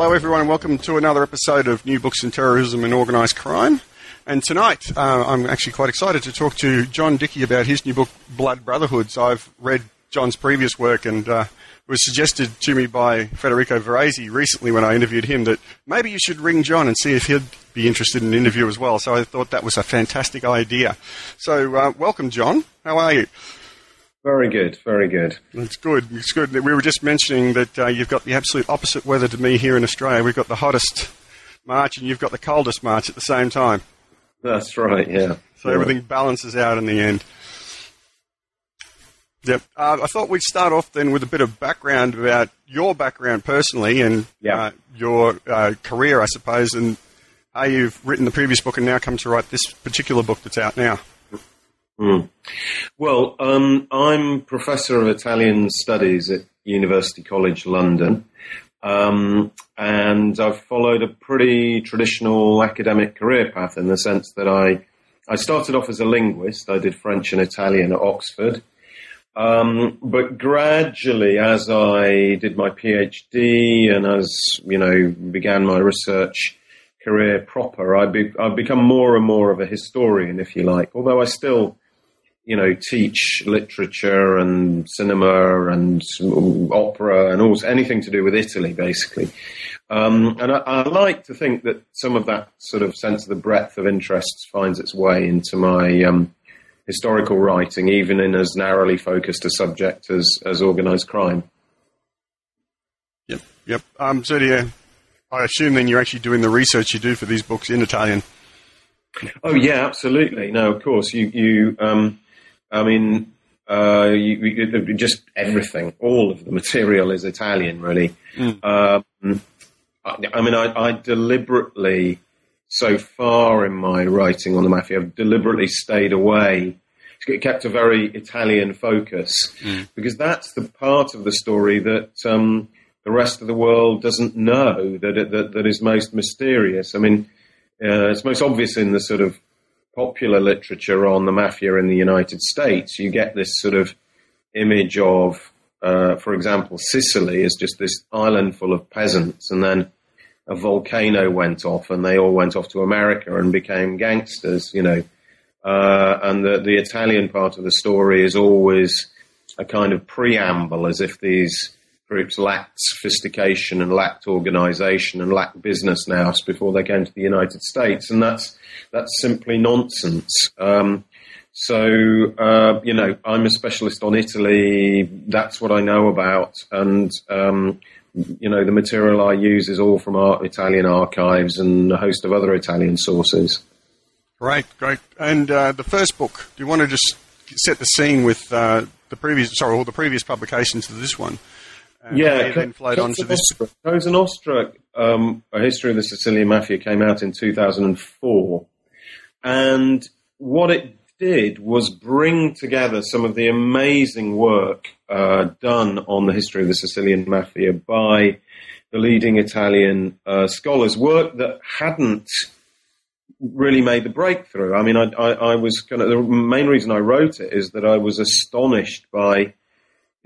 Hello, everyone, and welcome to another episode of New Books in Terrorism and Organised Crime. And tonight, uh, I'm actually quite excited to talk to John Dickie about his new book, Blood Brotherhoods. I've read John's previous work and uh, was suggested to me by Federico Varese recently when I interviewed him that maybe you should ring John and see if he'd be interested in an interview as well. So I thought that was a fantastic idea. So, uh, welcome, John. How are you? Very good, very good. It's good. It's good. We were just mentioning that uh, you've got the absolute opposite weather to me here in Australia. We've got the hottest March and you've got the coldest March at the same time. That's right. Yeah. So yeah. everything balances out in the end. Yep. Uh, I thought we'd start off then with a bit of background about your background personally and Yeah. uh, your uh, career, I suppose, and how you've written the previous book and now come to write this particular book that's out now. Mm. Well, um, I'm professor of Italian studies at University College London, um, and I've followed a pretty traditional academic career path in the sense that I I started off as a linguist. I did French and Italian at Oxford. Um, but gradually, as I did my PhD and as you know began my research career proper, I I've become more and more of a historian, if you like. Although I still, you know, teach literature and cinema and opera and all anything to do with Italy, basically. Um, and I, I like to think that some of that sort of sense of the breadth of interests finds its way into my um, historical writing, even in as narrowly focused a subject as, as organised crime. Yep. Yep. Um, so do you, I assume then you're actually doing the research you do for these books in Italian. Oh yeah, absolutely. No, of course you you. Um, I mean, uh, you, you, just everything. All of the material is Italian, really. Um, I, I mean, I, I deliberately, so far in my writing on the mafia, I've deliberately stayed away. Kept a very Italian focus because that's the part of the story that um, the rest of the world doesn't know that that, that is most mysterious. I mean, uh, it's most obvious in the sort of popular literature on the mafia in the United States. You get this sort of image of, uh, for example, Sicily is just this island full of peasants, and then a volcano went off, and they all went off to America and became gangsters. You know, uh, and the the Italian part of the story is always a kind of preamble, as if these groups lacked sophistication and lacked organization and lacked business nous before they came to the United States, and that's that's simply nonsense. Um, so uh, you know, I'm a specialist on Italy. That's what I know about, and um, you know, the material I use is all from our Italian archives and a host of other Italian sources. Great, great. And uh, the first book, do you want to just set the scene with uh, the previous, sorry, all the previous publications to this one? Yeah, then flowed on to this. Cosa Nostra, um, A History of the Sicilian Mafia, came out in 2004. And what it did was bring together some of the amazing work uh, done on the history of the Sicilian Mafia by the leading Italian uh, scholars, work that hadn't really made the breakthrough. I mean, I, I, I was kind of the main reason I wrote it is that I was astonished by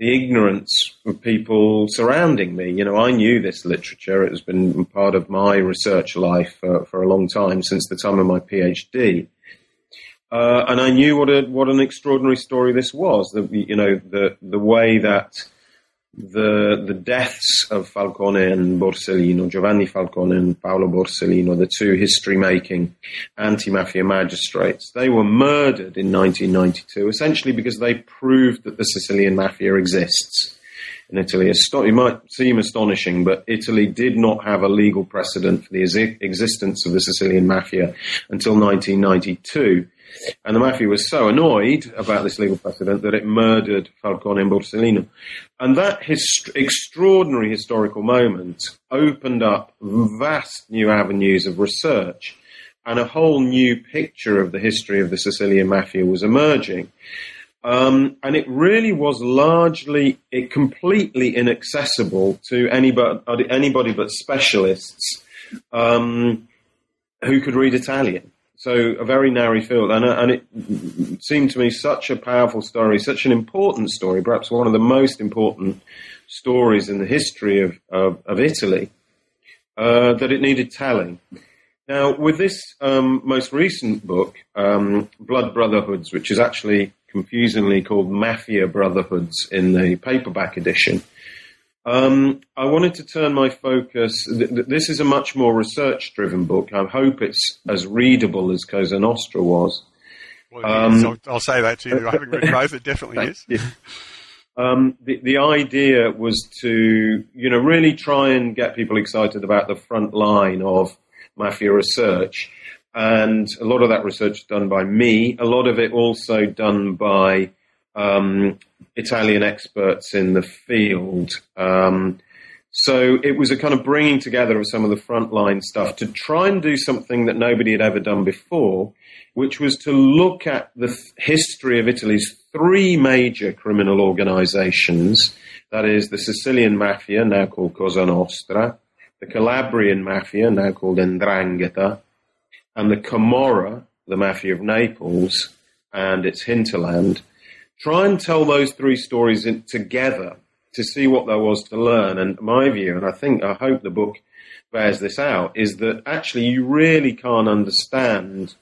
the ignorance of people surrounding me. You know, I knew this literature; it has been part of my research life for, for a long time, since the time of my PhD. Uh, and I knew what a what an extraordinary story this was. The, you know, the the way that the the deaths of Falcone and Borsellino, Giovanni Falcone and Paolo Borsellino, the two history-making anti-mafia magistrates, they were murdered in 1992, essentially because they proved that the Sicilian mafia exists in Italy. It might seem astonishing, but Italy did not have a legal precedent for the existence of the Sicilian mafia until 1992. And the mafia was so annoyed about this legal precedent that it murdered Falcone and Borsellino. And that hist- extraordinary historical moment opened up vast new avenues of research and a whole new picture of the history of the Sicilian mafia was emerging. Um, and it really was largely, it completely inaccessible to anybody, anybody but specialists um, who could read Italian. So a very narrow field, and, uh, and it seemed to me such a powerful story, such an important story, perhaps one of the most important stories in the history of, of, of Italy, uh, that it needed telling. Now, with this um, most recent book, um, Blood Brotherhoods, which is actually confusingly called Mafia Brotherhoods in the paperback edition, um, I wanted to turn my focus. Th- th- this is a much more research driven book. I hope it's as readable as Cosa Nostra was. Well, um, I'll, I'll, say that to you. I haven't read both. It definitely is. Um, the, the idea was to, you know, really try and get people excited about the front line of mafia research. And a lot of that research done by me, a lot of it also done by um, Italian experts in the field. Um, so it was a kind of bringing together of some of the frontline stuff to try and do something that nobody had ever done before, which was to look at the th- history of Italy's three major criminal organizations. That is the Sicilian Mafia, now called Cosa Nostra, the Calabrian Mafia, now called 'Ndrangheta, and the Camorra, the Mafia of Naples, and its hinterland. Try and tell those three stories in, together to see what there was to learn. And my view, and I think, I hope the book bears this out, is that actually you really can't understand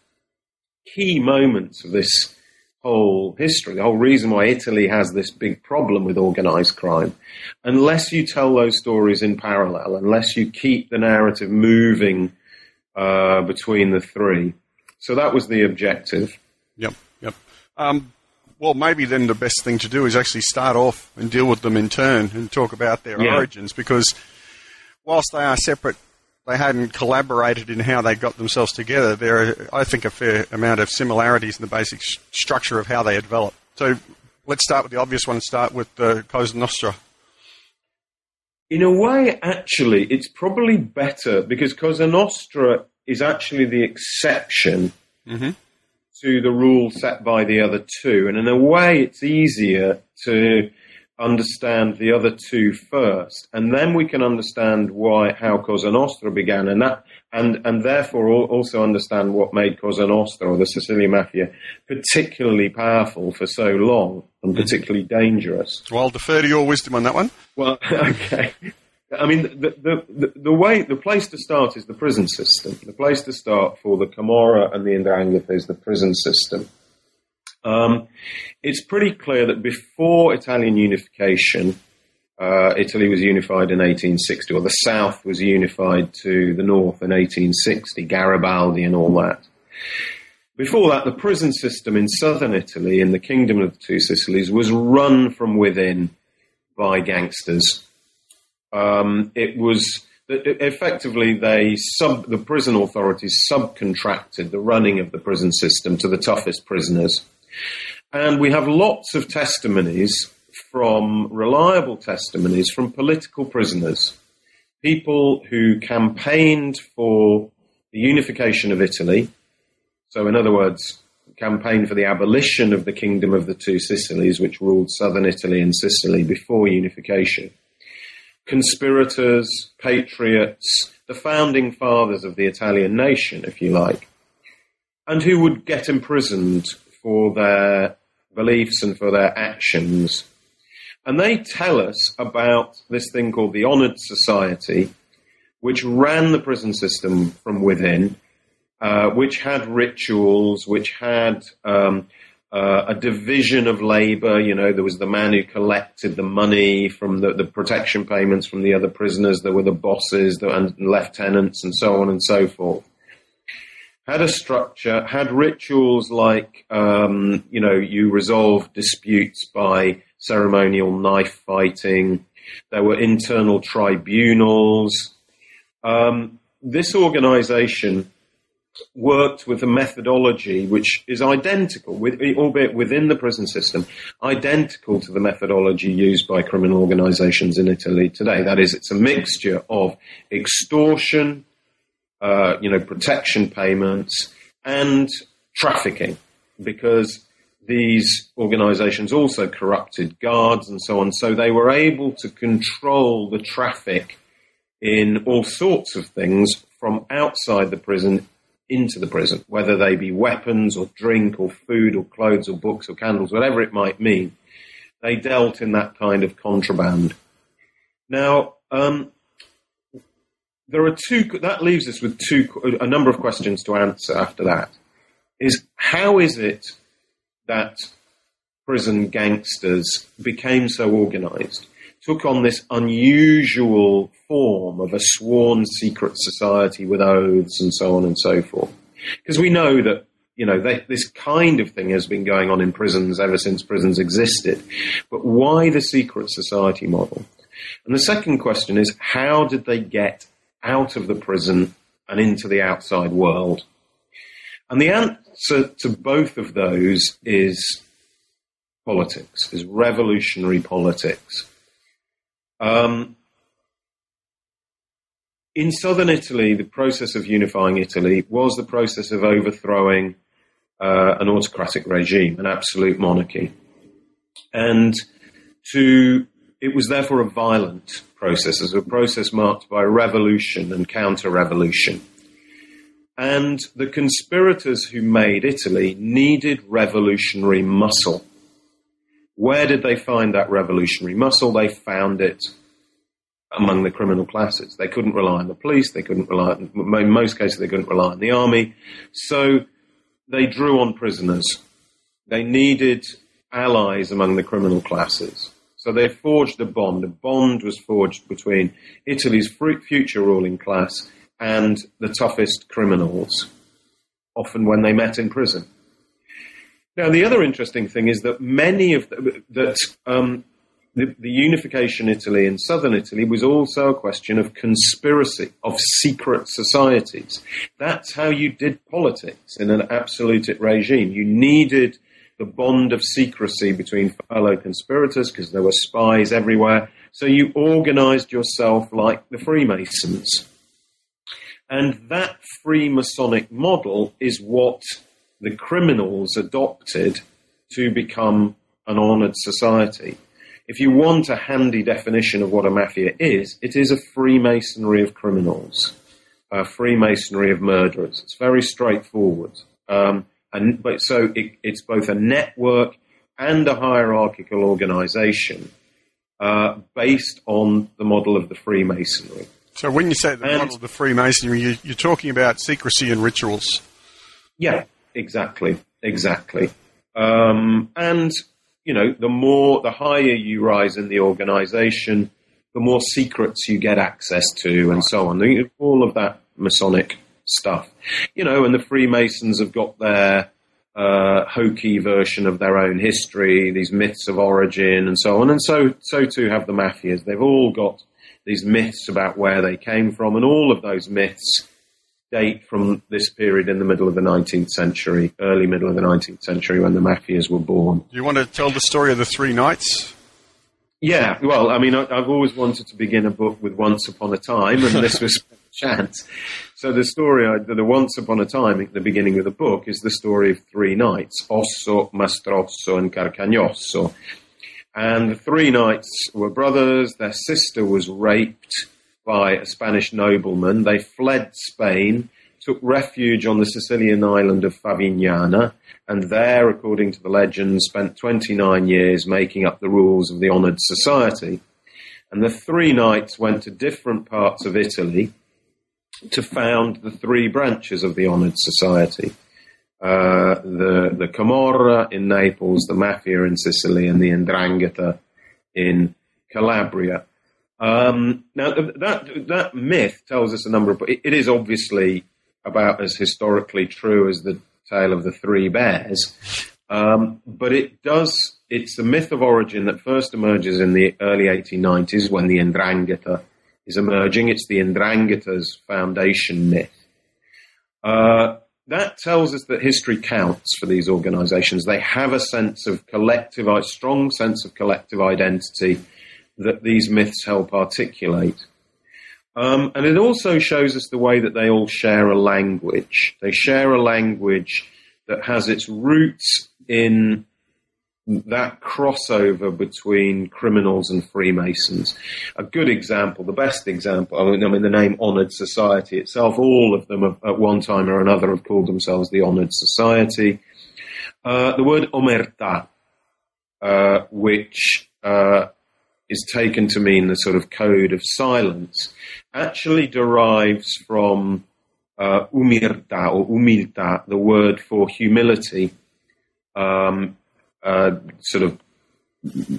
key moments of this whole history, the whole reason why Italy has this big problem with organized crime, unless you tell those stories in parallel, unless you keep the narrative moving uh, between the three. So that was the objective. Yep, yep. Um, well, maybe then the best thing to do is actually start off and deal with them in turn and talk about their yeah. origins because whilst they are separate they hadn't collaborated in how they got themselves together, there are, I think, a fair amount of similarities in the basic sh- structure of how they developed. So let's start with the obvious one and start with the Cosa Nostra. In a way, actually, it's probably better because Cosa Nostra is actually the exception mm-hmm. To the rule set by the other two. And in a way, it's easier to understand the other two first, and then we can understand why how Cosa Nostra began, and that and and therefore also understand what made Cosa Nostra or the Sicilian Mafia particularly powerful for so long and particularly dangerous. Well, I'll defer to your wisdom on that one. Well, okay. I mean, the, the, the, the, way, the place to start is the prison system. The place to start for the Camorra and the 'Ndrangheta is the prison system. Um, it's pretty clear that before Italian unification, uh, Italy was unified in 1860, or the South was unified to the North in 1860, Garibaldi and all that. Before that, the prison system in southern Italy, in the Kingdom of the Two Sicilies, was run from within by gangsters. Um, it was effectively they sub the prison authorities subcontracted the running of the prison system to the toughest prisoners and we have lots of testimonies from reliable testimonies from political prisoners, people who campaigned for the unification of Italy. So, in other words, campaigned for the abolition of the kingdom of the two Sicilies, which ruled southern Italy and Sicily before unification. Conspirators, patriots, the founding fathers of the Italian nation, if you like, and who would get imprisoned for their beliefs and for their actions. And they tell us about this thing called the Honored Society, which ran the prison system from within, uh, which had rituals, which had um, uh, a division of labor. You know, there was the man who collected the money from the, the protection payments from the other prisoners. There were the bosses the, and lieutenants and so on and so forth had a structure, had rituals like, um, you know, you resolve disputes by ceremonial knife fighting. There were internal tribunals. Um, this organization worked with a methodology which is identical, with, albeit within the prison system, identical to the methodology used by criminal organizations in Italy today. That is, it's a mixture of extortion, uh, you know, protection payments, and trafficking, because these organizations also corrupted guards and so on. So they were able to control the traffic in all sorts of things from outside the prison into the prison, whether they be weapons or drink or food or clothes or books or candles, whatever it might mean. They dealt in that kind of contraband. Now, um, there are two, that leaves us with two, a number of questions to answer after that. Is how is it that prison gangsters became so organized? Took on this unusual form of a sworn secret society with oaths and so on and so forth. Because we know that, you know, they, this kind of thing has been going on in prisons ever since prisons existed. But why the secret society model? And the second question is, how did they get out of the prison and into the outside world? And the answer to both of those is politics, is revolutionary politics. Um, in southern Italy, the process of unifying Italy was the process of overthrowing uh, an autocratic regime, an absolute monarchy. And to, it was therefore a violent process, as a process marked by revolution and counter revolution. And the conspirators who made Italy needed revolutionary muscle. Where did they find that revolutionary muscle? They found it among the criminal classes. They couldn't rely on the police. They couldn't rely, on, in most cases, they couldn't rely on the army. So they drew on prisoners. They needed allies among the criminal classes. So they forged a bond. A bond was forged between Italy's future ruling class and the toughest criminals, often when they met in prison. Now, the other interesting thing is that many of the, that um, the, the, unification Italy in southern Italy was also a question of conspiracy, of secret societies. That's how you did politics in an absolute regime. You needed the bond of secrecy between fellow conspirators because there were spies everywhere. So you organized yourself like the Freemasons. And that Freemasonic model is what the criminals adopted to become an honoured society. If you want a handy definition of what a mafia is, it is a Freemasonry of criminals, a Freemasonry of murderers. It's very straightforward. Um, and but so it, it's both a network and a hierarchical organisation uh, based on the model of the Freemasonry. So when you say the and, model of the Freemasonry, you, you're talking about secrecy and rituals. Yeah, Exactly, exactly. Um, and you know, the more, the higher you rise in the organisation, the more secrets you get access to, and so on. All of that Masonic stuff, you know. And the Freemasons have got their uh, hokey version of their own history, these myths of origin, and so on. And so, so too have the mafias. They've all got these myths about where they came from, and all of those myths date from this period in the middle of the 19th century, early middle of the 19th century when the mafias were born. Do you want to tell the story of the three knights? Yeah, well, I mean, I've always wanted to begin a book with Once Upon a Time, and this was a chance. So the story, uh, the Once Upon a Time at the beginning of the book is the story of three knights, Osso, Mastrosso, and Carcagnosso. And the three knights were brothers. Their sister was raped by a Spanish nobleman. They fled Spain, took refuge on the Sicilian island of Favignana, and there, according to the legend, spent 29 years making up the rules of the honoured society. And the three knights went to different parts of Italy to found the three branches of the honoured society. Uh, the the Camorra in Naples, the Mafia in Sicily, and the the 'Ndrangheta in Calabria. Um, now, that that myth tells us a number of. It, it is obviously about as historically true as the tale of the three bears, um, but it does. It's the myth of origin that first emerges in the early 1890s when the 'Ndrangheta is emerging. It's the 'Ndrangheta's foundation myth. Uh, that tells us that history counts for these organizations. They have a sense of collective, a strong sense of collective identity that these myths help articulate. Um, and it also shows us the way that they all share a language. They share a language that has its roots in that crossover between criminals and Freemasons. A good example, the best example, I mean, I mean the name Honoured Society itself, all of them have, at one time or another have called themselves the Honoured Society. Uh, the word omerta, uh, which uh, is taken to mean the sort of code of silence, actually derives from uh, umirta or humilta, the word for humility, um, uh, sort of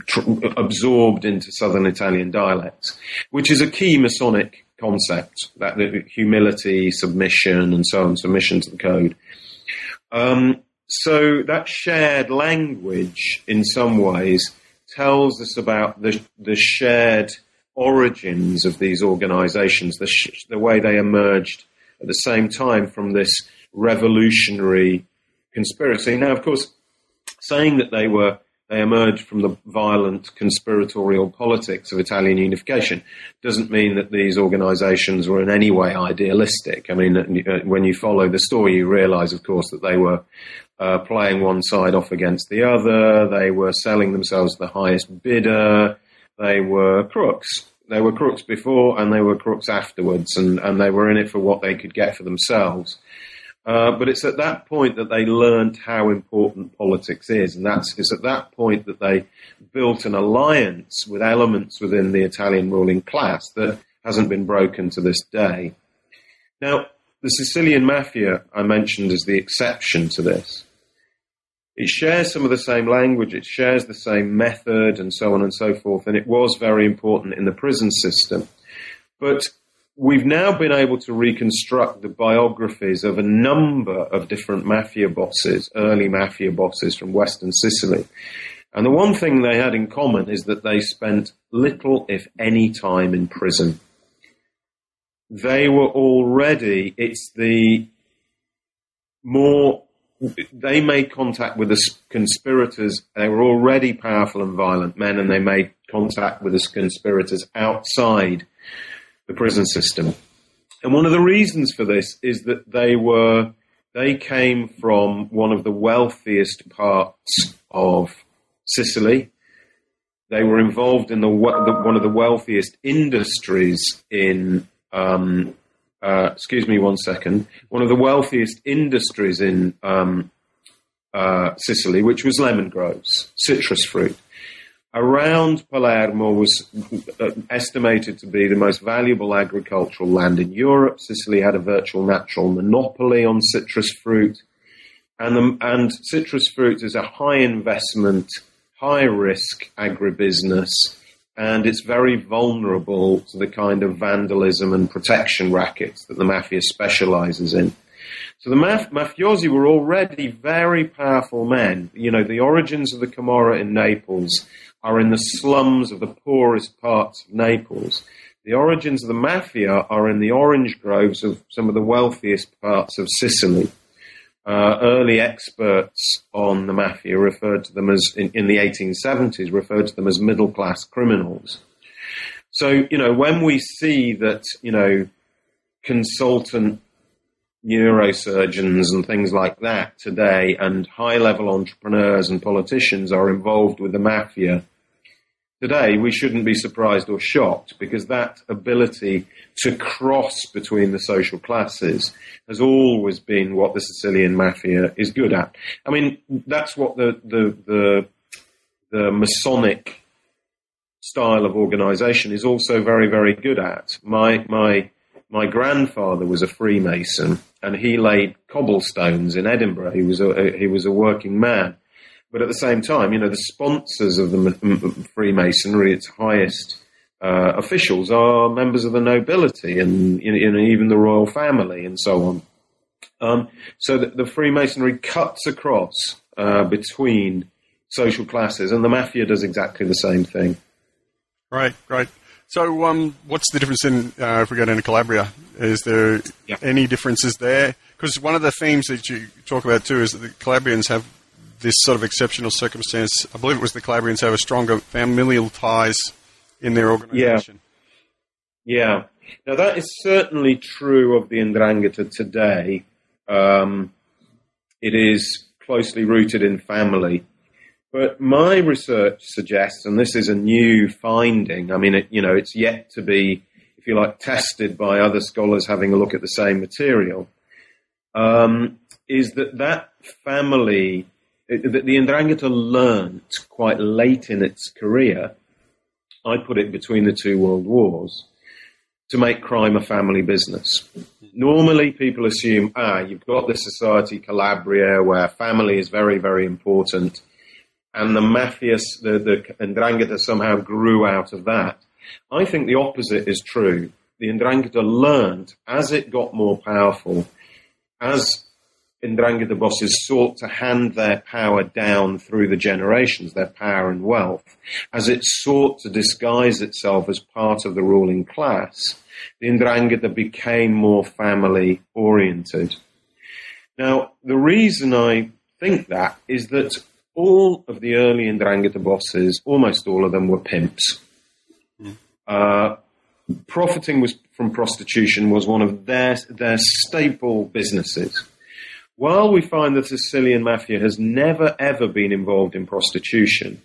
tr- absorbed into Southern Italian dialects, which is a key Masonic concept that humility, submission, and so on, submission to the code. Um, so that shared language, in some ways, tells us about the, the shared origins of these organizations, the, sh- the way they emerged at the same time from this revolutionary conspiracy. Now, of course, saying that they were they emerged from the violent conspiratorial politics of Italian unification doesn't mean that these organizations were in any way idealistic. I mean, uh, when you follow the story, you realize, of course, that they were uh, playing one side off against the other. They were selling themselves the highest bidder. They were crooks. They were crooks before and they were crooks afterwards, and, and they were in it for what they could get for themselves. Uh, but it's at that point that they learned how important politics is, and that's it's at that point that they built an alliance with elements within the Italian ruling class that hasn't been broken to this day. Now, the Sicilian mafia I mentioned is the exception to this. It shares some of the same language, it shares the same method, and so on and so forth, and it was very important in the prison system. But we've now been able to reconstruct the biographies of a number of different mafia bosses, early mafia bosses from Western Sicily. And the one thing they had in common is that they spent little, if any, time in prison. They were already, it's the more, they made contact with the conspirators. They were already powerful and violent men, and they made contact with the conspirators outside the prison system. And one of the reasons for this is that they were they came from one of the wealthiest parts of Sicily. They were involved in the, the one of the wealthiest industries in. Um, uh, excuse me one second. One of the wealthiest industries in um, uh, Sicily, which was lemon groves, citrus fruit around Palermo was uh, estimated to be the most valuable agricultural land in Europe. Sicily had a virtual natural monopoly on citrus fruit. And, the, and citrus fruit is a high investment, high risk agribusiness, and it's very vulnerable to the kind of vandalism and protection rackets that the mafia specializes in. So the maf- mafiosi were already very powerful men. You know, the origins of the Camorra in Naples are in the slums of the poorest parts of Naples. The origins of the mafia are in the orange groves of some of the wealthiest parts of Sicily. Uh, early experts on the mafia referred to them as, in, in the 1870s, referred to them as middle class criminals. So, you know, when we see that, you know, consultant neurosurgeons and things like that today and high level entrepreneurs and politicians are involved with the mafia, Today, we shouldn't be surprised or shocked because that ability to cross between the social classes has always been what the Sicilian mafia is good at. I mean, that's what the, the, the, the Masonic style of organization is also very, very good at. My, my, my grandfather was a Freemason and he laid cobblestones in Edinburgh. He was a, he was a working man. But at the same time, you know, the sponsors of the Freemasonry, its highest uh, officials, are members of the nobility and you know, even the royal family and so on. Um, so the, the, Freemasonry cuts across uh, between social classes, and the mafia does exactly the same thing. Right, right. So, um, what's the difference in uh, if we go down to Calabria? Is there Yeah. any differences there? Because one of the themes that you talk about too is that the Calabrians have this sort of exceptional circumstance. I believe it was the Calabrians have a stronger familial ties in their organisation. Yeah. yeah. Now that is certainly true of the Ndrangheta today. Um, it is closely rooted in family. But my research suggests, and this is a new finding, I mean, it, you know, it's yet to be, if you like, tested by other scholars having a look at the same material, um, is that that family, that the Ndrangheta learnt quite late in its career, I put it between the two world wars, to make crime a family business. Normally, people assume, ah, you've got the society Calabria where family is very, very important, and the mafia, the, the Ndrangheta somehow grew out of that. I think the opposite is true. The Ndrangheta learned as it got more powerful, as Ndrangheta bosses sought to hand their power down through the generations, their power and wealth, as it sought to disguise itself as part of the ruling class, the Ndrangheta became more family oriented. Now, the reason I think that is that all of the early Ndrangheta bosses, almost all of them were pimps. Uh, profiting was from prostitution was one of their their staple businesses. While we find the Sicilian mafia has never ever been involved in prostitution,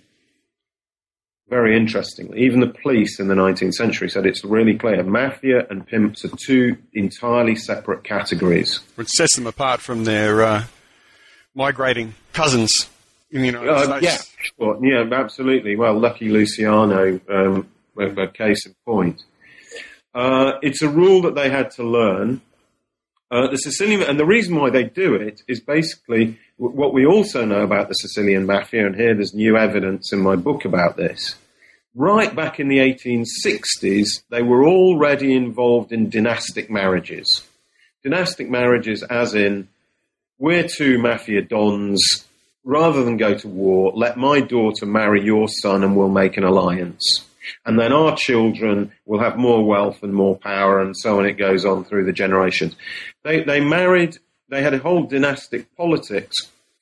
very interestingly, even the police in the 19th century said it's really clear mafia and pimps are two entirely separate categories. Which sets them apart from their uh, migrating cousins in the United Uh, States. yeah, yeah, absolutely. Well, Lucky Luciano, um, a, case in point. Uh, it's a rule that they had to learn. Uh, the Sicilian, and the reason why they do it is basically w- what we also know about the Sicilian mafia, and here there's new evidence in my book about this. Right back in the 1860s, they were already involved in dynastic marriages. Dynastic marriages, as in, we're two mafia dons. Rather than go to war, let my daughter marry your son and we'll make an alliance. And then our children will have more wealth and more power, and so on. It goes on through the generations. They, they married, they had a whole dynastic politics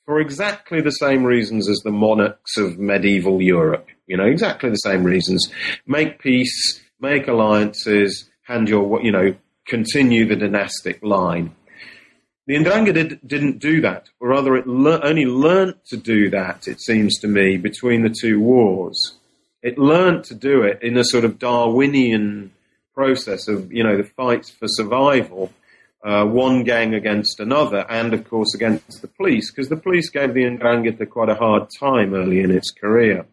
for exactly the same reasons as the monarchs of medieval Europe. You know, exactly the same reasons. Make peace, make alliances, hand your, you know, continue the dynastic line. The Ndrangheta did, didn't do that, or rather, it le- only learnt to do that, it seems to me, between the two wars. It learnt to do it in a sort of Darwinian process of, you know, the fights for survival, uh, one gang against another, and of course against the police, because the police gave the Ndrangheta quite a hard time early in its career.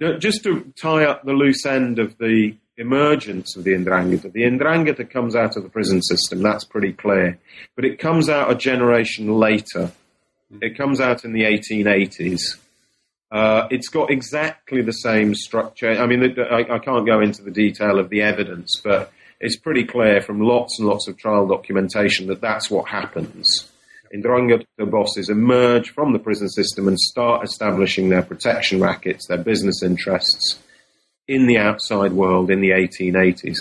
Now, just to tie up the loose end of the emergence of the Ndrangheta, the Ndrangheta comes out of the prison system, that's pretty clear, but it comes out a generation later. It comes out in the 1880s. Uh, it's got exactly the same structure. I mean, I, I can't go into the detail of the evidence, but it's pretty clear from lots and lots of trial documentation that that's what happens. Ndrangheta bosses emerge from the prison system and start establishing their protection rackets, their business interests in the outside world in the 1880s.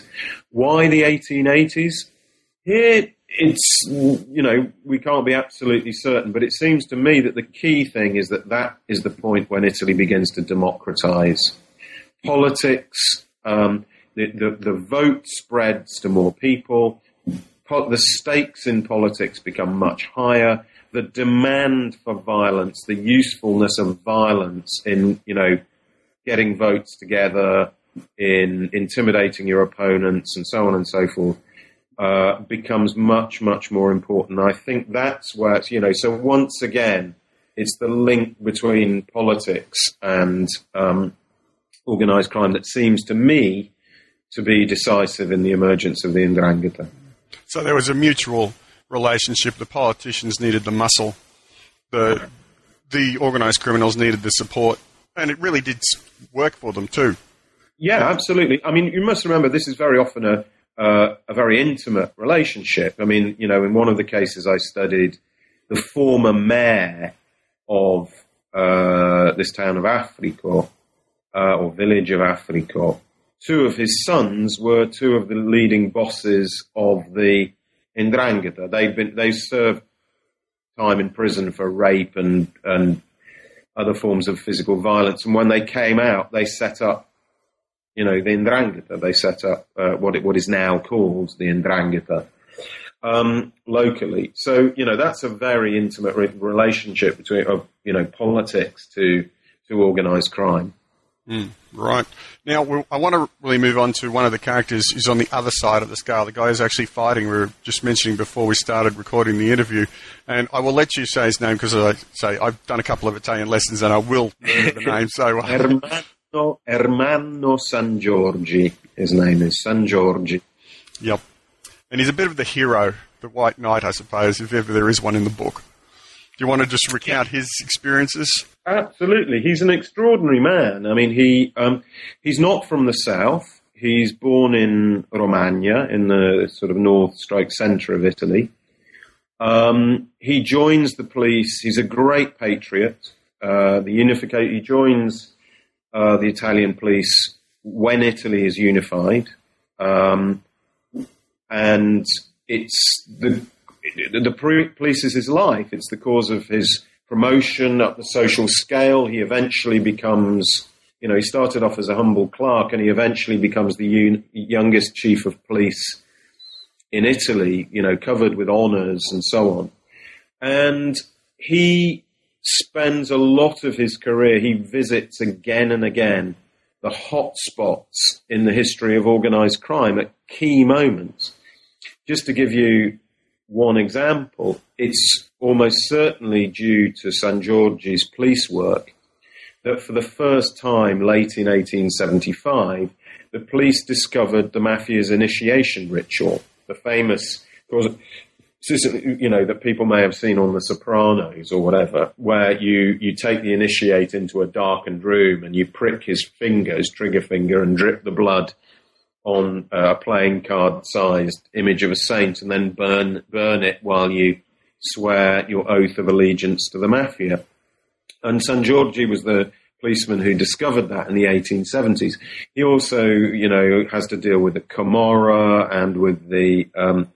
Why the 1880s? Here, it's, you know, we can't be absolutely certain, but it seems to me that the key thing is that that is the point when Italy begins to democratize. Politics, um, the, the, the vote spreads to more people, the stakes in politics become much higher, the demand for violence, the usefulness of violence in, you know, getting votes together, in intimidating your opponents, and so on and so forth, uh, becomes much, much more important. I think that's where you know, so once again, it's the link between politics and um, organized crime that seems to me to be decisive in the emergence of the Ndrangheta. So there was a mutual relationship. The politicians needed the muscle. The the organised criminals needed the support, and it really did work for them too. Yeah, absolutely. I mean, you must remember this is very often a uh, a very intimate relationship. I mean, you know, in one of the cases I studied, the former mayor of uh, this town of Africo uh, or village of Africo two of his sons were two of the leading bosses of the Ndrangheta. They'd been they served time in prison for rape and and other forms of physical violence. And when they came out, they set up, you know, the Ndrangheta. They set up uh, what it, what is now called the Ndrangheta um, locally. So you know that's a very intimate re- relationship between of you know politics to to organised crime. Mm, right. Now, I want to really move on to one of the characters who's on the other side of the scale. The guy who's actually fighting, we were just mentioning before we started recording the interview. And I will let you say his name because I say I've done a couple of Italian lessons and I will learn the name. So, uh, Ermanno, Ermanno Sangiorgi, his name is Sangiorgi. Yep. And he's a bit of the hero, the White Knight, I suppose, if ever there is one in the book. Do you want to just recount his experiences? Absolutely, he's an extraordinary man. I mean, he um, he's not from the south. He's born in Romagna, in the sort of north strike centre of Italy. Um, he joins the police. He's a great patriot. Uh, the unification. He joins uh, the Italian police when Italy is unified, um, and it's the the police is his life. It's the cause of his promotion up the social scale. He eventually becomes, you know, he started off as a humble clerk and he eventually becomes the un- youngest chief of police in Italy, you know, covered with honors and so on. And he spends a lot of his career, he visits again and again the hot spots in the history of organized crime at key moments. Just to give you one example, it's almost certainly due to Sangiorgi's police work that for the first time late in 1875, the police discovered the mafia's initiation ritual, the famous, you know, that people may have seen on The Sopranos or whatever, where you, you take the initiate into a darkened room and you prick his finger, his trigger finger, and drip the blood on a playing card sized image of a saint and then burn burn it while you swear your oath of allegiance to the mafia. And Sangiorgi was the policeman who discovered that in the 1870s. He also, you know, has to deal with the Camorra and with the um,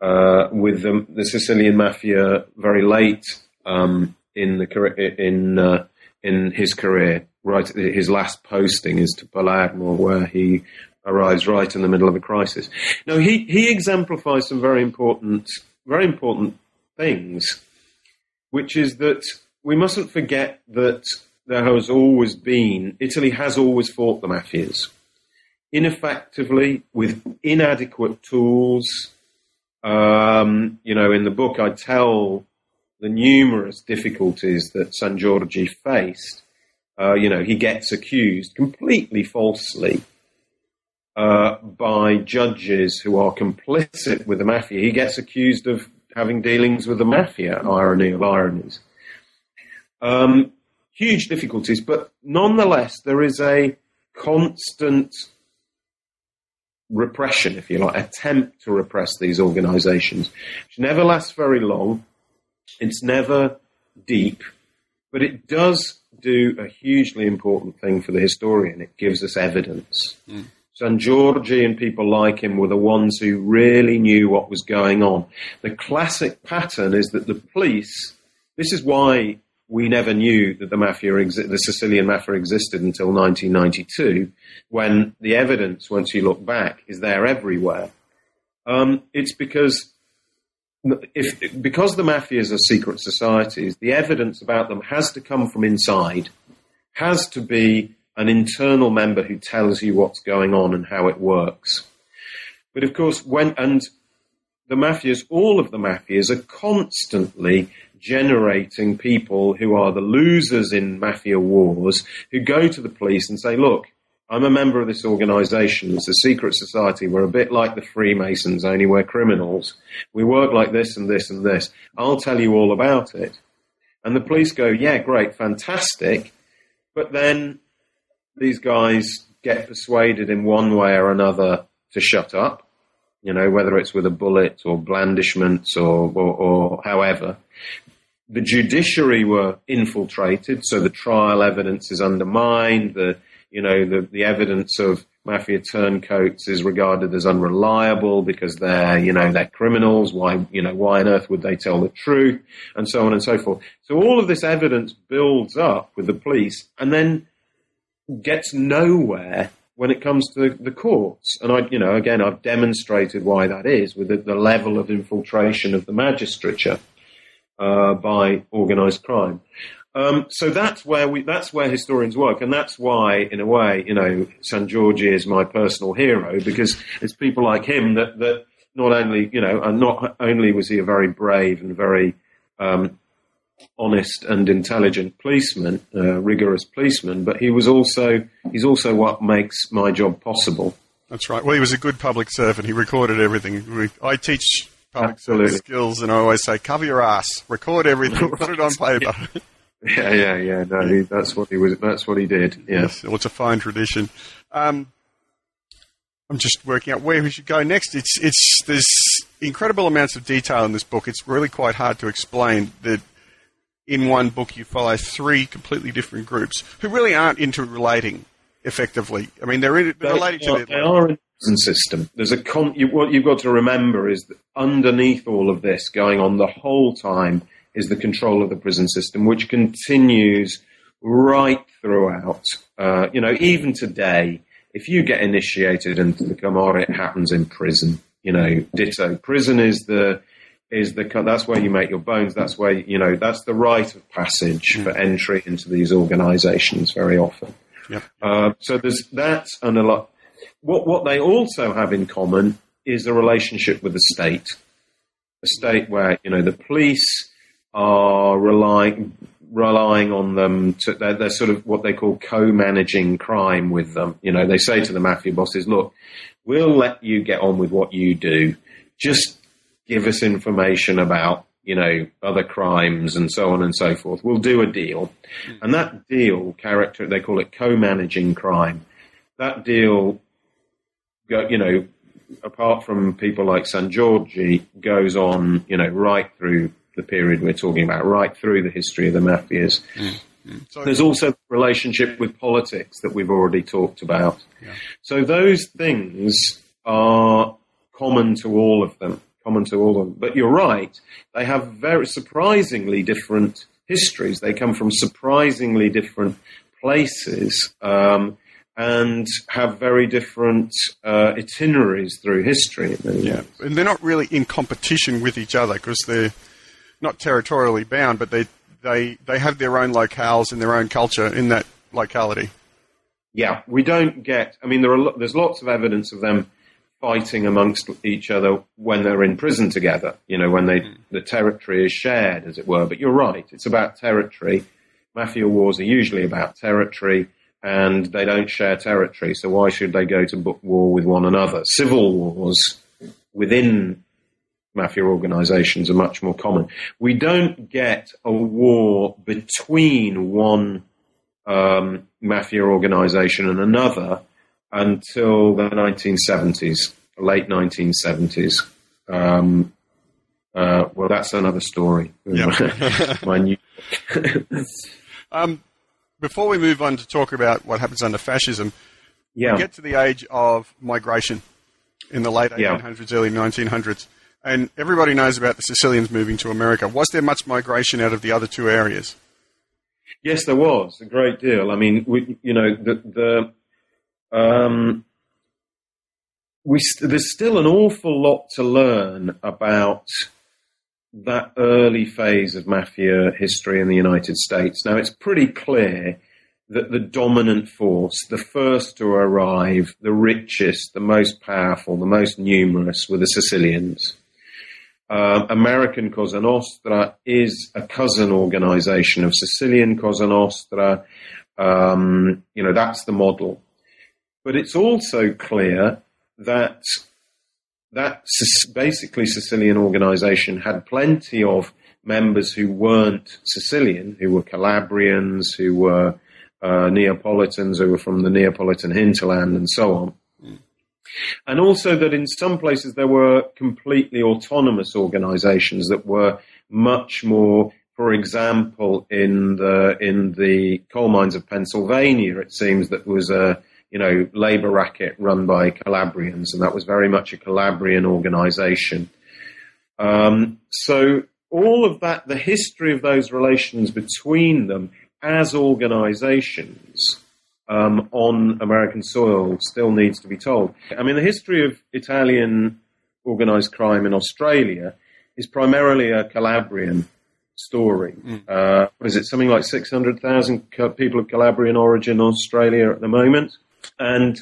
uh, with the, the, Sicilian mafia very late um, in the in uh, in his career. Right, his last posting is to Palermo, where he arrives right in the middle of a crisis. Now, he, he exemplifies some very important, very important things, which is that we mustn't forget that there has always been, Italy has always fought the mafias ineffectively with inadequate tools. Um, you know, in the book, I tell the numerous difficulties that Sangiorgi faced. Uh, you know, he gets accused completely falsely uh, by judges who are complicit with the mafia. He gets accused of having dealings with the mafia, irony of ironies. Um, huge difficulties, but nonetheless, there is a constant repression, if you like, attempt to repress these organizations, which never lasts very long. It's never deep, but it does do a hugely important thing for the historian. It gives us evidence. Mm. Sangiorgi and people like him were the ones who really knew what was going on. The classic pattern is that the police, this is why we never knew that the mafia, exi- the Sicilian mafia existed until 1992, when the evidence, once you look back, is there everywhere. Um, it's because if because the mafias are secret societies, the evidence about them has to come from inside, has to be an internal member who tells you what's going on and how it works. But of course, when, and the mafias, all of the mafias are constantly generating people who are the losers in mafia wars who go to the police and say, look, I'm a member of this organization. It's a secret society. We're a bit like the Freemasons, only we're criminals. We work like this and this and this. I'll tell you all about it. And the police go, yeah, great, fantastic. But then these guys get persuaded in one way or another to shut up, you know, whether it's with a bullet or blandishments or, or, or however. The judiciary were infiltrated, so the trial evidence is undermined. The you know the, the evidence of mafia turncoats is regarded as unreliable because they're, you know, they're criminals. Why, you know, why on earth would they tell the truth? And so on and so forth. So all of this evidence builds up with the police and then gets nowhere when it comes to the courts. And I, you know, again, I've demonstrated why that is with the, the level of infiltration of the magistrature uh, by organised crime. Um, so that's where we, that's where historians work, and that's why, in a way, you know, San Sangiorgi is my personal hero because it's people like him that that not only, you know, and not only was he a very brave and very um, honest and intelligent policeman, uh, rigorous policeman, but he was also he's also what makes my job possible. That's right. Well, he was a good public servant. He recorded everything. I teach public Absolutely. service skills, and I always say, cover your ass, record everything, put it on paper. Yeah, yeah, yeah. No, he, that's what he was. That's what he did. Yeah. Yes, well, it's a fine tradition. Um, I'm just working out where we should go next. It's it's there's incredible amounts of detail in this book. It's really quite hard to explain that. In one book, you follow three completely different groups who really aren't interrelating effectively. I mean, they're, in, they're they related are, to They are in the system. There's a con- you, what you've got to remember is that underneath all of this, going on the whole time, is the control of the prison system, which continues right throughout. Uh, you know, even today, if you get initiated into the Camorra, it happens in prison. You know, ditto. Prison is the is the that's where you make your bones. That's where you know that's the rite of passage mm. for entry into these organisations. Very often. Yep. Uh, so there's that and a lot. What what they also have in common is a relationship with the state, a state where you know the police are relying relying on them to they're, they're, sort of what they call co-managing crime with them you know they say to the mafia bosses look we'll let you get on with what you do just give us information about you know other crimes and so on and so forth we'll do a deal mm. and that deal character they call it co-managing crime that deal you know apart from people like Sangiorgi goes on you know right through the period we're talking about, right through the history of the mafias. Mm. Mm. There's also the relationship with politics that we've already talked about. Yeah. So those things are common to all of them, common to all of them. But you're right, they have very surprisingly different histories. They come from surprisingly different places. Um, and have very different uh, itineraries through history. Yeah, and they're not really in competition with each other because they're not territorially bound, but they they they have their own locales and their own culture in that locality. Yeah, we don't get. I mean, there are there's lots of evidence of them fighting amongst each other when they're in prison together. You know, when they mm. the territory is shared, as it were. But you're right; it's about territory. Mafia wars are usually about territory, and they don't share territory. So why should they go to war with one another? Civil wars within mafia organizations are much more common. We don't get a war between one um, mafia organization and another until the 1970s, late 1970s. Um, uh, well, that's another story. Yep. My new. um, before we move on to talk about what happens under fascism, yeah. we get to the age of migration in the late 1800s, yeah. early 1900s. And everybody knows about the Sicilians moving to America. Was there much migration out of the other two areas? Yes, there was a great deal. I mean, we, you know, the, the um, we there's still an awful lot to learn about that early phase of mafia history in the United States. Now, it's pretty clear that the dominant force, the first to arrive, the richest, the most powerful, the most numerous, were the Sicilians. Uh, American Cosa Nostra is a cousin organization of Sicilian Cosa Nostra. Um, you know, that's the model. But it's also clear that that basically Sicilian organization had plenty of members who weren't Sicilian, who were Calabrians, who were uh, Neapolitans, who were from the Neapolitan hinterland, and so on. And also that in some places there were completely autonomous organizations that were much more, for example, in the, in the coal mines of Pennsylvania, it seems that was a, you know, labor racket run by Calabrians, and that was very much a Calabrian organization. Um, so all of that, the history of those relations between them as organizations um, on American soil still needs to be told. I mean, the history of Italian organized crime in Australia is primarily a Calabrian story. Mm. Uh, what is it? Something like 600,000 people of Calabrian origin in Australia at the moment. And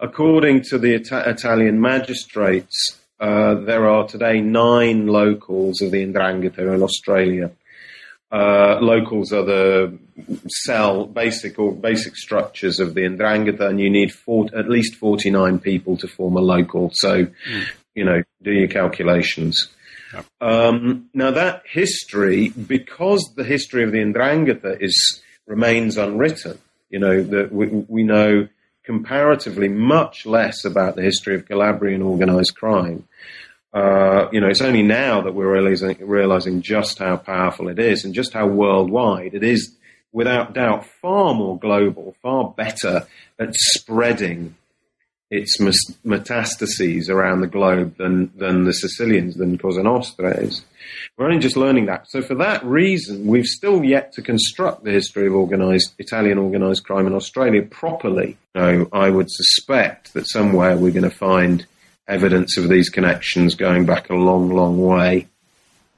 according to the Ita- Italian magistrates, uh, there are today nine locals of the Ndrangheta in Australia. Uh, locals are the cell basic or basic structures of the Ndrangheta, and you need four, at least 49 people to form a local. So, mm. you know, do your calculations. Yep. Um, now that history, because the history of the Ndrangheta is remains unwritten, you know that we, we know comparatively much less about the history of Calabrian organized crime. Uh, you know, it's only now that we're realizing, realizing just how powerful it is and just how worldwide it is, without doubt, far more global, far better at spreading its metastases around the globe than, than the Sicilians, than Cosa Nostra is. We're only just learning that. So for that reason, we've still yet to construct the history of organized, Italian organized crime in Australia properly. So I would suspect that somewhere we're going to find evidence of these connections going back a long, long way.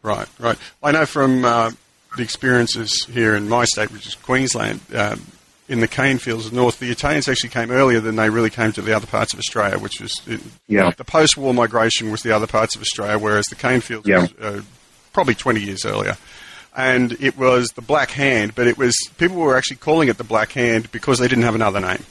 Right, right. I know from uh, the experiences here in my state, which is Queensland, um, in the cane fields of the north, the Italians actually came earlier than they really came to the other parts of Australia, which was yeah. the post-war migration was the other parts of Australia, whereas the cane fields yeah. was uh, probably 20 years earlier. And it was the Black Hand, but it was people were actually calling it the Black Hand because they didn't have another name.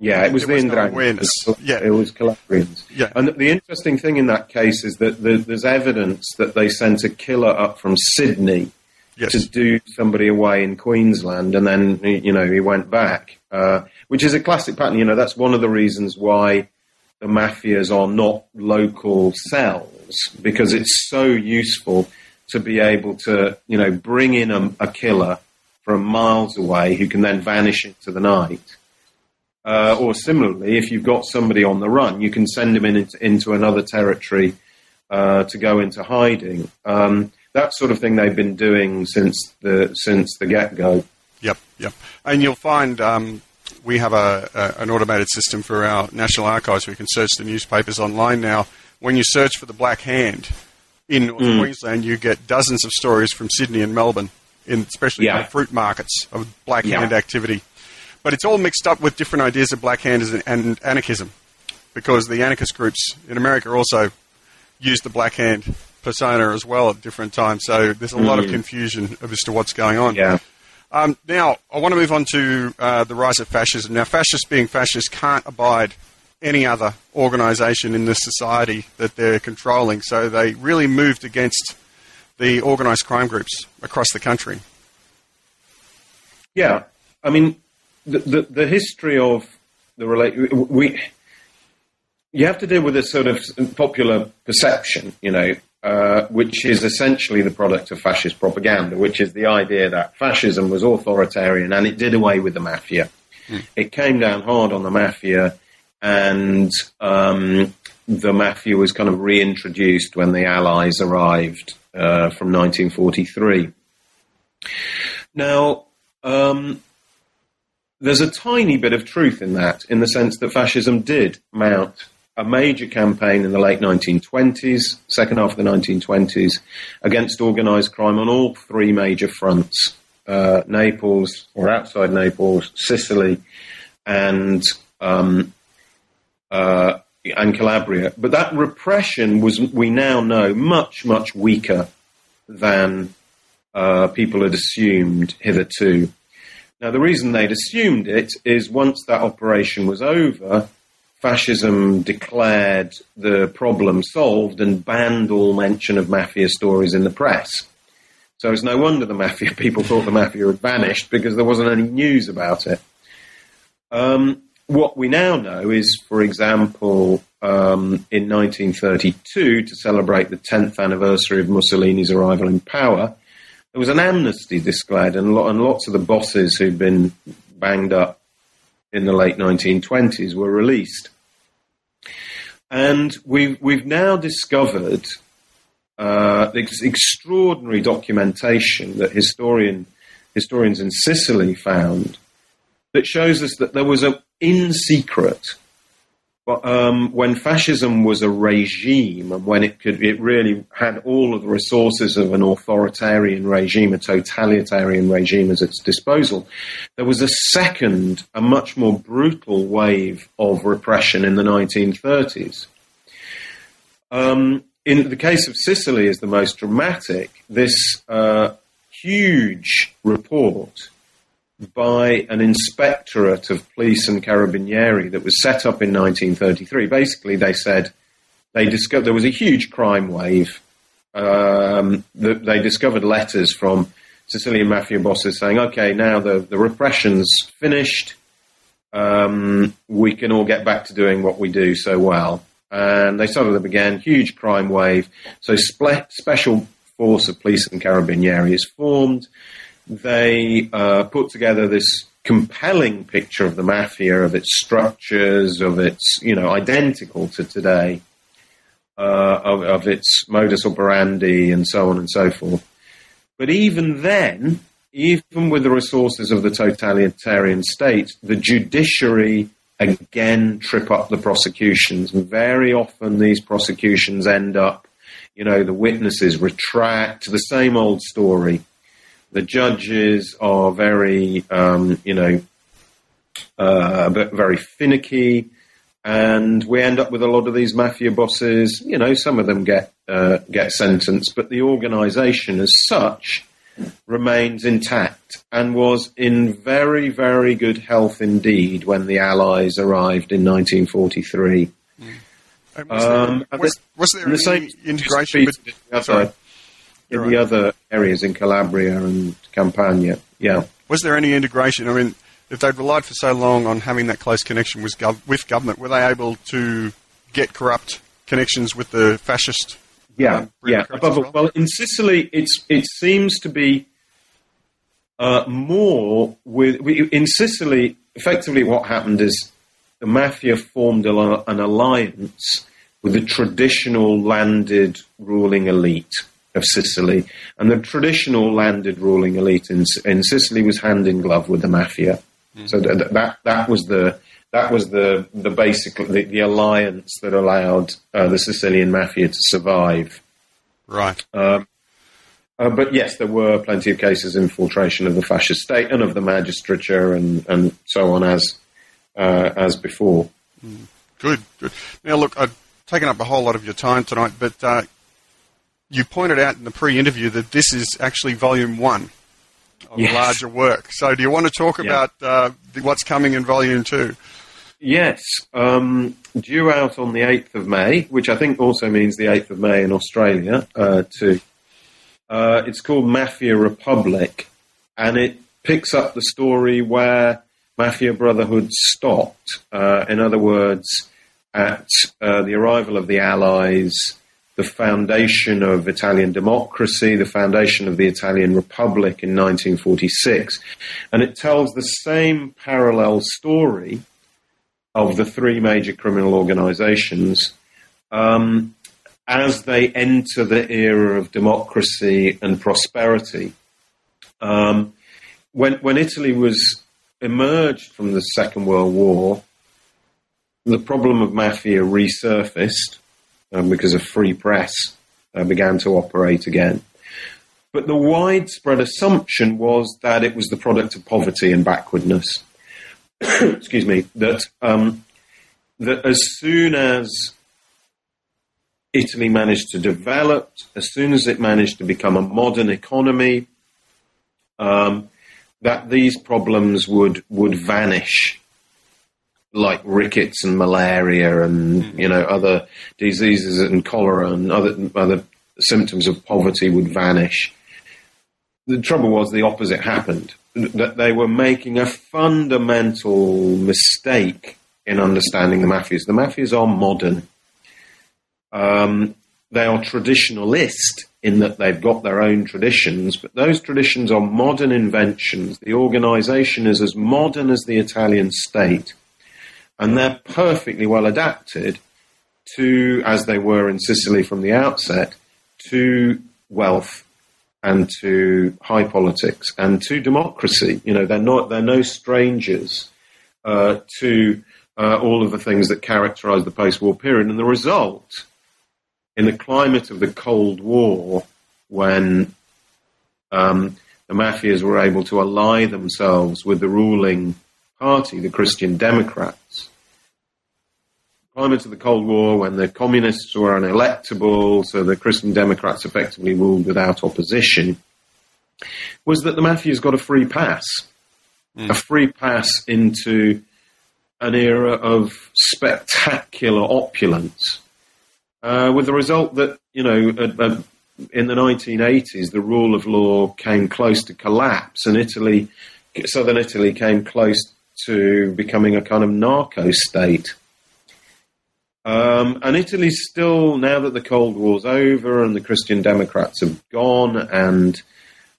Yeah, it was the Indrangans. No yeah, it was Calabrians. Yeah, and the interesting thing in that case is that there's evidence that they sent a killer up from Sydney yes. to do somebody away in Queensland, and then you know he went back, uh, which is a classic pattern. You know that's one of the reasons why the mafias are not local cells because it's so useful to be able to you know bring in a, a killer from miles away who can then vanish into the night. Uh, or similarly, if you've got somebody on the run, you can send them in into, into another territory uh, to go into hiding. Um, that sort of thing they've been doing since the since the get go. Yep, yep. And you'll find um, we have a, a, an automated system for our National Archives. We can search the newspapers online now. When you search for the Black Hand in North mm. Queensland, you get dozens of stories from Sydney and Melbourne, in, especially yeah. fruit markets of Black yeah. Hand activity. But it's all mixed up with different ideas of Black Hand and anarchism, because the anarchist groups in America also use the Black Hand persona as well at different times. So there's a mm. lot of mm. confusion as to what's going on. Yeah. Um, now, I want to move on to uh, the rise of fascism. Now, fascists being fascists can't abide any other organisation in this society that they're controlling, so they really moved against the organised crime groups across the country. Yeah, I mean, the, the, the history of the relate we you have to deal with this sort of popular perception, you know, uh, which is essentially the product of fascist propaganda, which is the idea that fascism was authoritarian and it did away with the mafia. Mm. It came down hard on the mafia, and um, the mafia was kind of reintroduced when the Allies arrived uh, from 1943. Now, um, there's a tiny bit of truth in that, in the sense that fascism did mount a major campaign in the late 1920s, second half of the 1920s, against organised crime on all three major fronts uh, Naples, or outside Naples, Sicily, and, um, uh, and Calabria. But that repression was, we now know, much, much weaker than uh, people had assumed hitherto. Now, the reason they'd assumed it is once that operation was over, fascism declared the problem solved and banned all mention of mafia stories in the press. So it's no wonder the mafia people thought the mafia had vanished because there wasn't any news about it. Um, what we now know is, for example, um, in 1932, to celebrate the 10th anniversary of Mussolini's arrival in power, there was an amnesty declared, and, and lots of the bosses who'd been banged up in the late 1920s were released. And we've, we've now discovered uh, this extraordinary documentation that historian, historians in Sicily found that shows us that there was a in secret um, when fascism was a regime and when it could, it really had all of the resources of an authoritarian regime, a totalitarian regime at its disposal, there was a second, a much more brutal wave of repression in the 1930s. Um, in the case of Sicily is the most dramatic. This uh, huge report by an inspectorate of police and carabinieri that was set up in 1933. Basically, they said they discovered there was a huge crime wave. Um, the, they discovered letters from Sicilian mafia bosses saying, "Okay, now the the repression's finished. Um, we can all get back to doing what we do so well." And they suddenly began huge crime wave. So spe- special force of police and carabinieri is formed they uh, put together this compelling picture of the mafia, of its structures, of its, you know, identical to today, uh, of, of its modus operandi, and so on and so forth. But even then, even with the resources of the totalitarian state, the judiciary again trip up the prosecutions. Very often these prosecutions end up, you know, the witnesses retract, the same old story. The judges are very, um, you know, uh, very finicky, and we end up with a lot of these mafia bosses. You know, some of them get uh, get sentenced, but the organisation as such remains intact and was in very, very good health indeed when the Allies arrived in 1943. Mm. Was, um, there, was, was, there the any integration sorry in right. the other areas in Calabria and Campania. Yeah. Was there any integration? I mean, if they'd relied for so long on having that close connection with, gov- with government, were they able to get corrupt connections with the fascist? Yeah, uh, yeah. Above well? well, in Sicily, it's it seems to be uh, more with in Sicily. Effectively, what happened is the mafia formed a, an alliance with the traditional landed ruling elite of Sicily, and the traditional landed ruling elite in, in Sicily was hand in glove with the mafia. Mm. So that, that that was the that was the the basic the, the alliance that allowed uh, the Sicilian mafia to survive. Right. Um, uh, but yes, there were plenty of cases of infiltration of the fascist state and of the magistrature and, and so on as uh, as before. Mm. Good, good. Now, look, I've taken up a whole lot of your time tonight, but uh, you pointed out in the pre-interview that this is actually volume one of yes. a larger work. So, do you want to talk yeah. about uh, what's coming in volume two? Yes, um, due out on the eighth of May, which I think also means the eighth of May in Australia uh, too. Uh, it's called Mafia Republic, and it picks up the story where Mafia Brotherhood stopped. Uh, in other words, at uh, the arrival of the Allies the foundation of Italian democracy, the foundation of the Italian Republic in 1946. And it tells the same parallel story of the three major criminal organizations um, as they enter the era of democracy and prosperity. Um, when, when Italy was emerged from the Second World War, the problem of mafia resurfaced um, because a free press uh, began to operate again. But the widespread assumption was that it was the product of poverty and backwardness. Excuse me. That um, that as soon as Italy managed to develop, as soon as it managed to become a modern economy, um, that these problems would would vanish like rickets and malaria and you know other diseases and cholera and other other symptoms of poverty would vanish. The trouble was the opposite happened. That they were making a fundamental mistake in understanding the mafias. The mafias are modern. Um, they are traditionalist in that they've got their own traditions, but those traditions are modern inventions. The organization is as modern as the Italian state, and they're perfectly well adapted to, as they were in Sicily from the outset, to wealth and to high politics and to democracy. You know, they're not they're no strangers uh, to uh, all of the things that characterize the post-war period, and the result in the climate of the Cold War, when um, the mafias were able to ally themselves with the ruling party, the Christian Democrats, climate of the Cold War, when the communists were unelectable, so the Christian Democrats effectively ruled without opposition, was that the mafias got a free pass. Mm. A free pass into an era of spectacular opulence, uh, with the result that, you know, uh, uh, in the 1980s, the rule of law came close to collapse, and Italy, southern Italy, came close to becoming a kind of narco state. Um, and Italy's still, now that the Cold War's over and the Christian Democrats have gone, and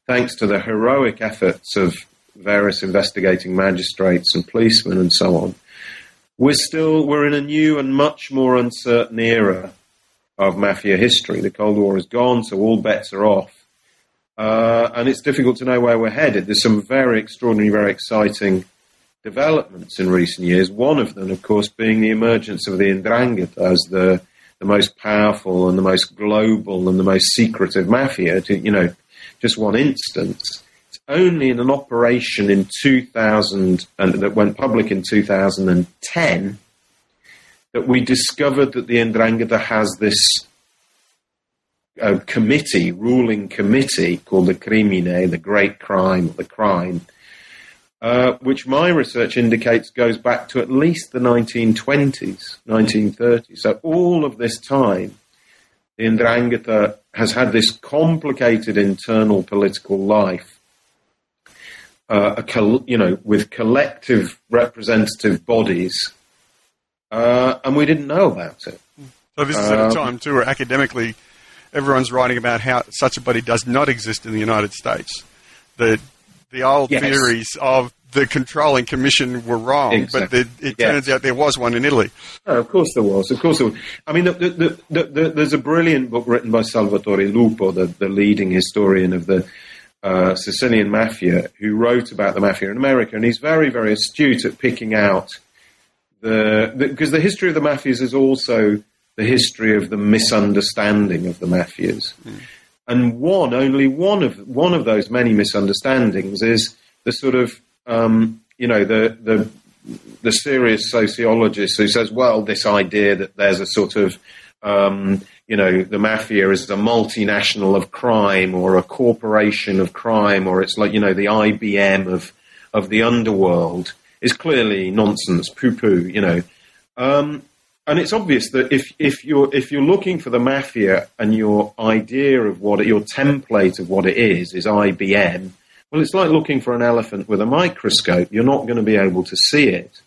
thanks to the heroic efforts of various investigating magistrates and policemen and so on, we're still we're in a new and much more uncertain era of mafia history. The Cold War is gone, so all bets are off. Uh, and it's difficult to know where we're headed. There's some very extraordinary, very exciting developments in recent years. One of them, of course, being the emergence of the Ndrangheta as the the most powerful and the most global and the most secretive mafia. To, you know, just one instance. It's only in an operation in 2000 and that went public in 2010 that we discovered that the Ndrangheta has this uh, committee, ruling committee called the Crimine, the Great Crime, the Crime, uh, which my research indicates goes back to at least the 1920s, 1930s. So all of this time, the Ndrangheta has had this complicated internal political life, uh, col- you know, with collective representative bodies, uh, and we didn't know about it. So this is at a um, time too where academically everyone's writing about how such a body does not exist in the United States. The the old yes. theories of the controlling commission were wrong, exactly. but the, it yes. turns out there was one in Italy. Oh, of course there was. Of course there was. I mean, the, the, there's a brilliant book written by Salvatore Lupo, the, leading historian of the uh, Sicilian mafia, who wrote about the mafia in America, and he's very, very astute at picking out the because the history of the mafias is also the history of the misunderstanding of the mafias. Mm. And one, only one of one of those many misunderstandings is the sort of um, you know the the the serious sociologist who says, well, this idea that there's a sort of um, you know the mafia is a multinational of crime or a corporation of crime or it's like you know the IBM of of the underworld is clearly nonsense, poo poo. You know. Um, and it's obvious that if, if you're if you're looking for the mafia and your idea of what it, your template of what it is is IBM, well, it's like looking for an elephant with a microscope. You're not going to be able to see it.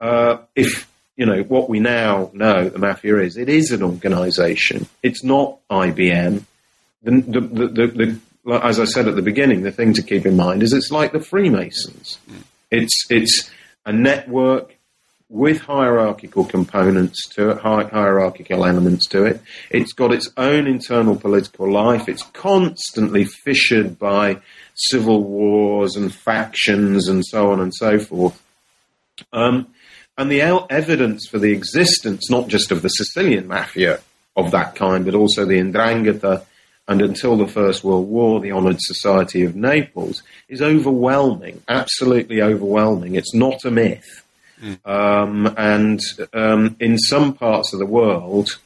Uh, if you know what we now know the mafia is, it is an organisation. It's not IBM. The, the, the, the, as I said at the beginning, the thing to keep in mind is it's like the Freemasons. It's it's a network with hierarchical components to it, hierarchical elements to it. It's got its own internal political life. It's constantly fissured by civil wars and factions and so on and so forth. Um, and the evidence for the existence, not just of the Sicilian mafia of that kind, but also the Ndrangheta and until the First World War, the Honoured Society of Naples, is overwhelming, absolutely overwhelming. It's not a myth. Mm. Um, and um, in some parts of the world,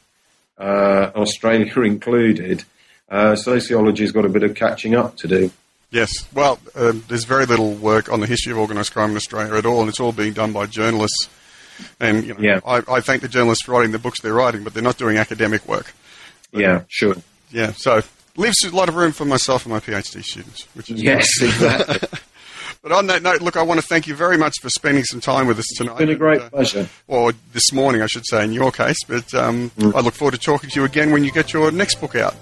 uh, Australia included, uh, sociology's got a bit of catching up to do. Yes, well, um, there's very little work on the history of organised crime in Australia at all, and it's all being done by journalists. And you know, yeah. I, I thank the journalists for writing the books they're writing, but they're not doing academic work. But, yeah, sure. Yeah, so leaves a lot of room for myself and my PhD students, which is yes, exactly. But on that note, look, I want to thank you very much for spending some time with us tonight. It's been a great and, uh, pleasure. Or this morning, I should say, in your case. But um, mm. I look forward to talking to you again when you get your next book out.